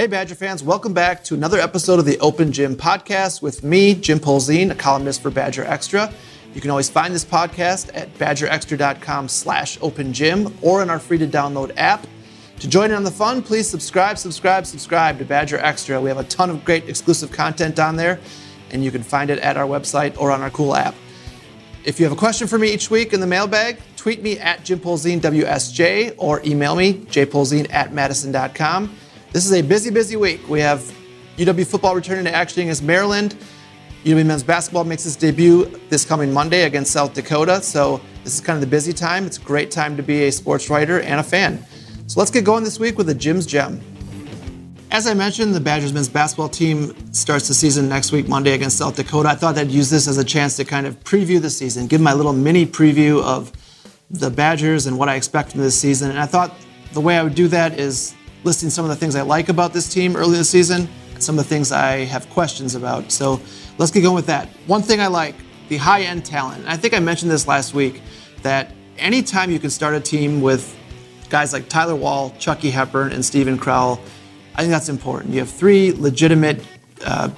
Hey, Badger fans, welcome back to another episode of the Open Jim Podcast with me, Jim Polzin, a columnist for Badger Extra. You can always find this podcast at badgerextra.com slash open jim or in our free to download app. To join in on the fun, please subscribe, subscribe, subscribe to Badger Extra. We have a ton of great exclusive content on there, and you can find it at our website or on our cool app. If you have a question for me each week in the mailbag, tweet me at Jim WSJ or email me, jpolzin at madison.com. This is a busy, busy week. We have UW football returning to action against Maryland. UW men's basketball makes its debut this coming Monday against South Dakota. So this is kind of the busy time. It's a great time to be a sports writer and a fan. So let's get going this week with a Jim's Gem. As I mentioned, the Badgers men's basketball team starts the season next week, Monday against South Dakota. I thought I'd use this as a chance to kind of preview the season, give my little mini preview of the Badgers and what I expect from this season. And I thought the way I would do that is listing some of the things I like about this team early in the season some of the things I have questions about. So let's get going with that. One thing I like the high end talent. And I think I mentioned this last week that anytime you can start a team with guys like Tyler Wahl, Chucky Hepburn, and Steven Crowl, I think that's important. You have three legitimate uh,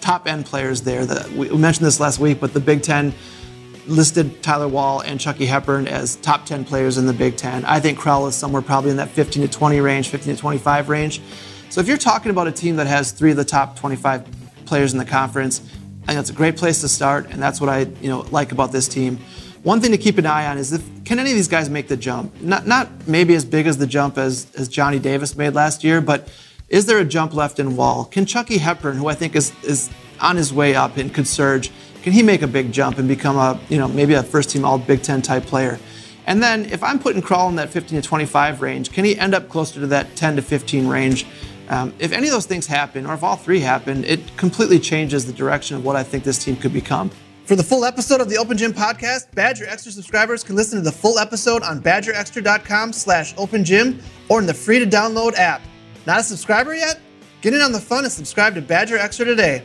top end players there. That we mentioned this last week, but the Big Ten listed Tyler Wahl and Chucky Hepburn as top 10 players in the Big Ten. I think Crowl is somewhere probably in that 15 to 20 range, 15 to 25 range. So if you're talking about a team that has three of the top 25 players in the conference, I think that's a great place to start, and that's what I you know like about this team. One thing to keep an eye on is if can any of these guys make the jump? Not not maybe as big as the jump as, as Johnny Davis made last year, but is there a jump left in Wahl? Can Chucky Hepburn, who I think is is on his way up and could surge, can he make a big jump and become a, you know, maybe a first team all Big Ten type player? And then if I'm putting Crowl in that 15 to 25 range, can he end up closer to that 10 to 15 range? Um, if any of those things happen, or if all three happen, it completely changes the direction of what I think this team could become. For the full episode of the Open Jim podcast, Badger Extra subscribers can listen to the full episode on badgerextra.com slash open jim or in the free to download app. Not a subscriber yet? Get in on the fun and subscribe to Badger Extra today.